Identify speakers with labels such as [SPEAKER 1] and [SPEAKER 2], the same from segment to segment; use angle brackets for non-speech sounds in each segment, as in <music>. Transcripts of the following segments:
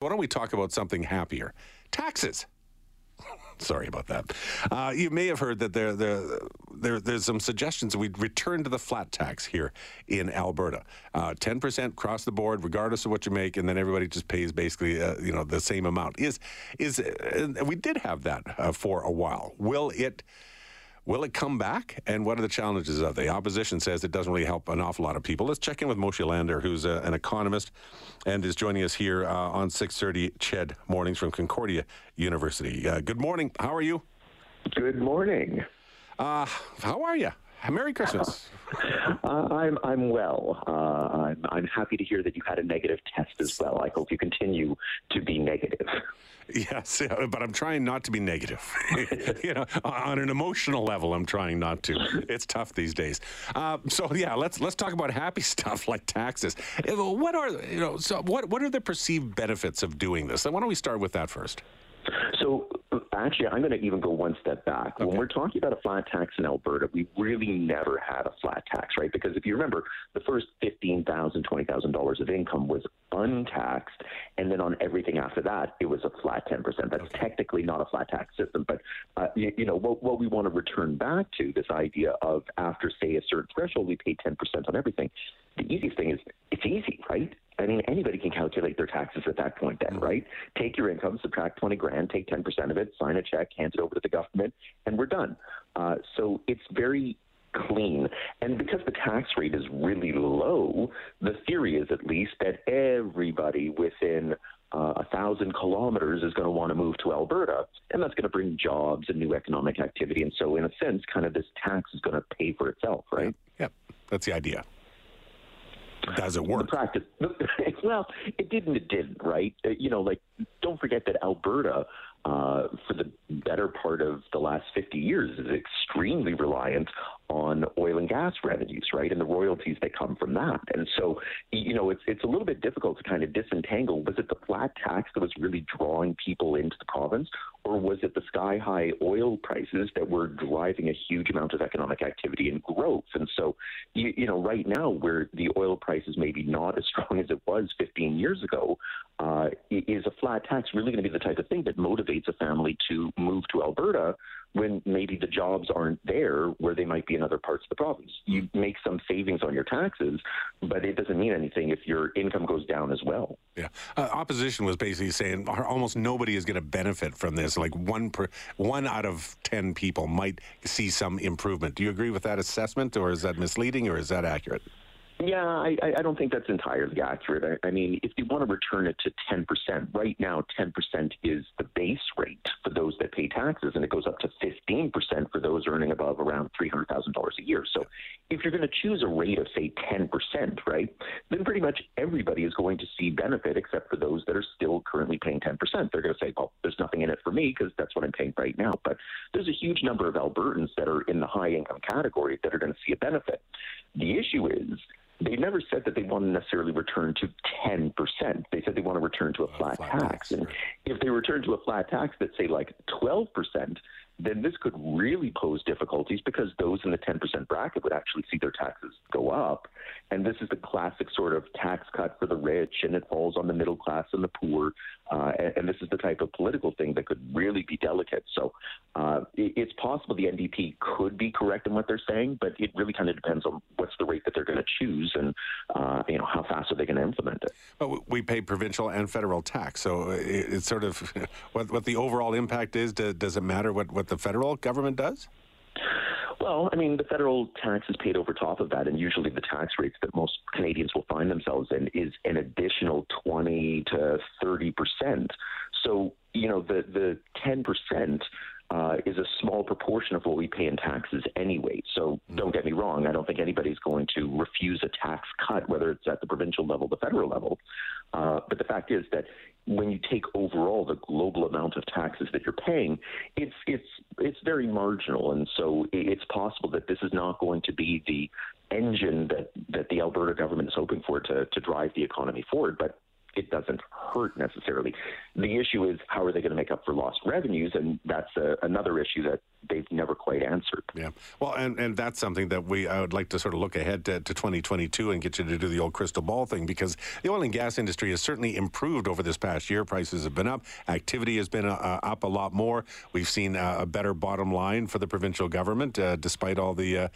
[SPEAKER 1] Why don't we talk about something happier? Taxes. <laughs> Sorry about that. Uh, you may have heard that there, there, there, there's some suggestions that we return to the flat tax here in Alberta. Uh, 10% across the board, regardless of what you make, and then everybody just pays basically, uh, you know, the same amount. Is is uh, we did have that uh, for a while. Will it? Will it come back? And what are the challenges of it? The opposition says it doesn't really help an awful lot of people. Let's check in with Moshe Lander, who's a, an economist and is joining us here uh, on 6:30 CHED mornings from Concordia University. Uh, good morning. How are you?
[SPEAKER 2] Good morning.
[SPEAKER 1] Uh, how are you? Merry Christmas.
[SPEAKER 2] Uh, I'm I'm well. Uh, I'm I'm happy to hear that you had a negative test as well. I hope you continue to be negative.
[SPEAKER 1] Yes, but I'm trying not to be negative. <laughs> you know, on an emotional level, I'm trying not to. It's tough these days. Uh, so yeah, let's let's talk about happy <laughs> stuff like taxes. Uh, what are you know? So what what are the perceived benefits of doing this? Why don't we start with that first?
[SPEAKER 2] So actually, I'm going to even go one step back. Okay. When we're talking about a flat tax in Alberta, we really never had a flat tax, right? Because if you remember, the first $15,000, $20,000 of income was untaxed, and then on everything after that, it was a flat 10%. That's okay. technically not a flat tax system, but uh, you, you, know what, what we want to return back to this idea of after say a certain threshold, we pay 10% on everything. The easiest thing is it's easy, right? I mean, anybody can calculate their taxes at that point, then, mm-hmm. right? Take your income, subtract 20 grand, take 10% of it, sign a check, hand it over to the government, and we're done. Uh, so it's very clean. And because the tax rate is really low, the theory is at least that everybody within uh, a thousand kilometers is going to want to move to Alberta, and that's going to bring jobs and new economic activity. And so, in a sense, kind of this tax is going to pay for itself, right?
[SPEAKER 1] Yep, yep. that's the idea. Does it work?
[SPEAKER 2] The practice. <laughs> well, it didn't. It didn't. Right. Uh, you know, like don't forget that Alberta uh, for the better part of the last 50 years is extremely reliant on oil and gas revenues, right, and the royalties that come from that. And so, you know, it's it's a little bit difficult to kind of disentangle. Was it the flat tax that was really drawing people into the province, or was it the sky high oil prices that were driving a huge amount of economic activity and growth? And so, you, you know, right now where the oil prices maybe not as <laughs> strong as it was 15 years ago, uh, is a flat tax really going to be the type of thing that motivates a family to move to Alberta when maybe the jobs aren't there where they might be in other parts of the province? You mm. make some savings on your taxes, but it doesn't mean anything if your income goes down as well.
[SPEAKER 1] Yeah, uh, opposition was basically saying almost nobody is going to benefit from this. Like one per one out of ten people might see some improvement. Do you agree with that assessment, or is that misleading, or is that accurate?
[SPEAKER 2] Yeah, I, I don't think that's entirely accurate. I, I mean, if you want to return it to 10%, right now 10% is the base rate for those that pay taxes, and it goes up to 15% for those earning above around $300,000 a year. So if you're going to choose a rate of, say, 10%, right, then pretty much everybody is going to see benefit except for those that are still currently paying 10%. They're going to say, well, there's nothing in it for me because that's what I'm paying right now. But there's a huge number of Albertans that are in the high income category that are going to see a benefit. The issue is, they never said that they want to necessarily return to 10%. They said they want to return to a flat, flat tax. tax. And if they return to a flat tax that say like 12%, then this could really pose difficulties because those in the 10% bracket would actually see their taxes go up. And this is the classic sort of tax cut for the rich, and it falls on the middle class and the poor. Uh, and, and, this is the type of political thing that could really be delicate. So uh, it, it's possible the NDP could be correct in what they're saying, but it really kind of depends on what's the rate that they're going to choose and uh, you know how fast are they going to implement it.
[SPEAKER 1] Well, we pay provincial and federal tax, so it's sort of <laughs> what, what the overall impact is. Does it matter what, what the federal government does?
[SPEAKER 2] Well, I mean, the federal tax is paid over top of that, and usually the tax rates that most Canadians will find themselves in is an additional 20 to 30 percent. So, you know, the the 10 percent uh, is a small proportion of what we pay in taxes anyway. So mm. don't get me wrong, I don't think anybody's going to refuse a tax cut, whether it's at the provincial level, the federal level. Uh, but the fact is that when you take overall the global amount of taxes that you're paying, it's it's it's very marginal, and so it's possible that this is not going to be the engine that that the Alberta government is hoping for to to drive the economy forward. But it doesn't hurt necessarily. The issue is how are they going to make up for lost revenues, and that's a, another issue that they've never quite answered.
[SPEAKER 1] Yeah, well, and, and that's something that we I would like to sort of look ahead to, to 2022 and get you to do the old crystal ball thing because the oil and gas industry has certainly improved over this past year. Prices have been up, activity has been uh, uh up a lot more. We've seen uh, a better bottom line for the provincial government, uh, despite all the uh,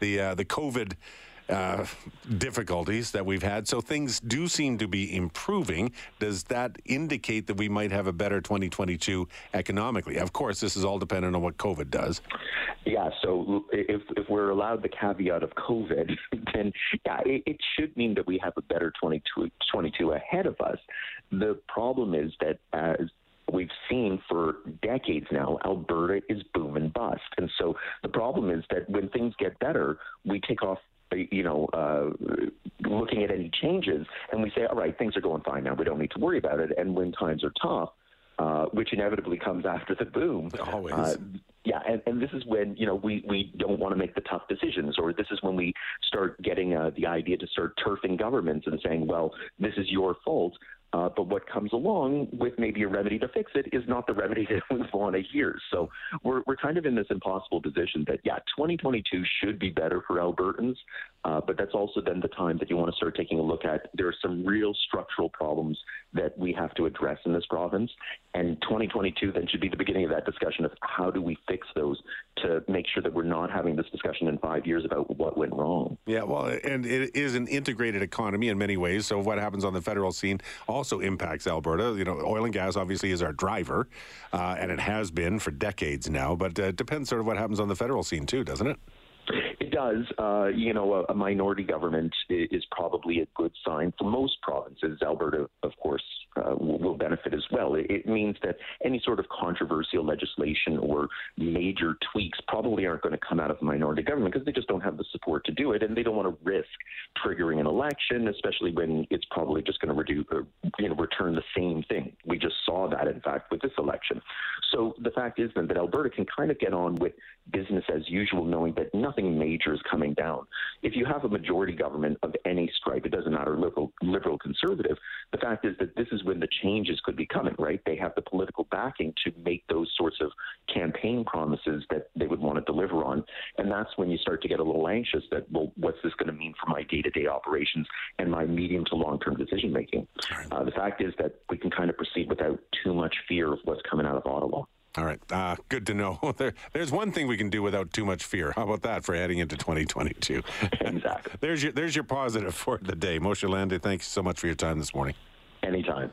[SPEAKER 1] the uh, the COVID uh, difficulties that we've had. So things do seem to be improving. Does that indicate that we might have a better 2022 economically? Of course, this is all dependent on what COVID does.
[SPEAKER 2] Yeah, so if, if we're allowed the caveat of COVID, <laughs> then yeah, it, it should mean that we have a better 2022 ahead of us. The problem is that as we've seen for decades now, Alberta is boom and bust. And so the problem is that when things get better, we take off you know, uh, looking at any changes, and we say, all right, things are going fine now. We don't need to worry about it. And when times are tough, uh, which inevitably comes after the boom,
[SPEAKER 1] always. Uh,
[SPEAKER 2] yeah, and, and this is when you know we, we don't want to make the tough decisions, or this is when we start getting uh, the idea to start turfing governments and saying, well, this is your fault. Uh, but what comes along with maybe a remedy to fix it is not the remedy <laughs> that we want to hear. So we're, we're kind of in this impossible position that, yeah, 2022 should be better for Albertans, uh, but that's also then the time that you want to start taking a look at. There are some real structural problems that we have to address in this province. And 2022 then should be the beginning of that discussion of how do we fix those to make sure that we're not having this discussion in five years about what went wrong.
[SPEAKER 1] Yeah, well, and it is an integrated economy in many ways. So what happens on the federal scene also impacts Alberta. You know, oil and gas obviously is our driver, uh, and it has been for decades now. But uh, it depends sort of what happens on the federal scene too, doesn't it?
[SPEAKER 2] Does. Uh, you know, a, a, minority government is probably a good sign for most provinces. Alberta, of course, uh, will, will, benefit as well. It, it, means that any sort of controversial legislation or major tweaks probably aren't going to come out of a minority government because they just don't have the support to do it, and they don't want to risk triggering an election, especially when it's probably just going to reduce, uh, you know, return the same thing. We just saw that, in fact, with this election. So the fact is then that Alberta can kind of get on with business as usual, knowing that nothing major is coming down. If you have a majority government of any stripe, it doesn't matter liberal, liberal, conservative. The fact is that this is when the changes could be coming. Right? They have the political backing to make those sorts of campaign promises that they would want to deliver on, and that's when you start to get a little anxious. That well, what's this going to mean for my day-to-day operations and my medium to long-term decision making? Uh, the fact is that we can kind of proceed without too much fear of what's coming out of Ottawa.
[SPEAKER 1] All right. Uh, good to know. <laughs> There, there's one thing we can do without too much fear. How about that for heading into 2022? <laughs>
[SPEAKER 2] exactly. <laughs>
[SPEAKER 1] there's your there's your positive for the day. Moshe Lander, thanks so much for your time this morning.
[SPEAKER 2] Anytime.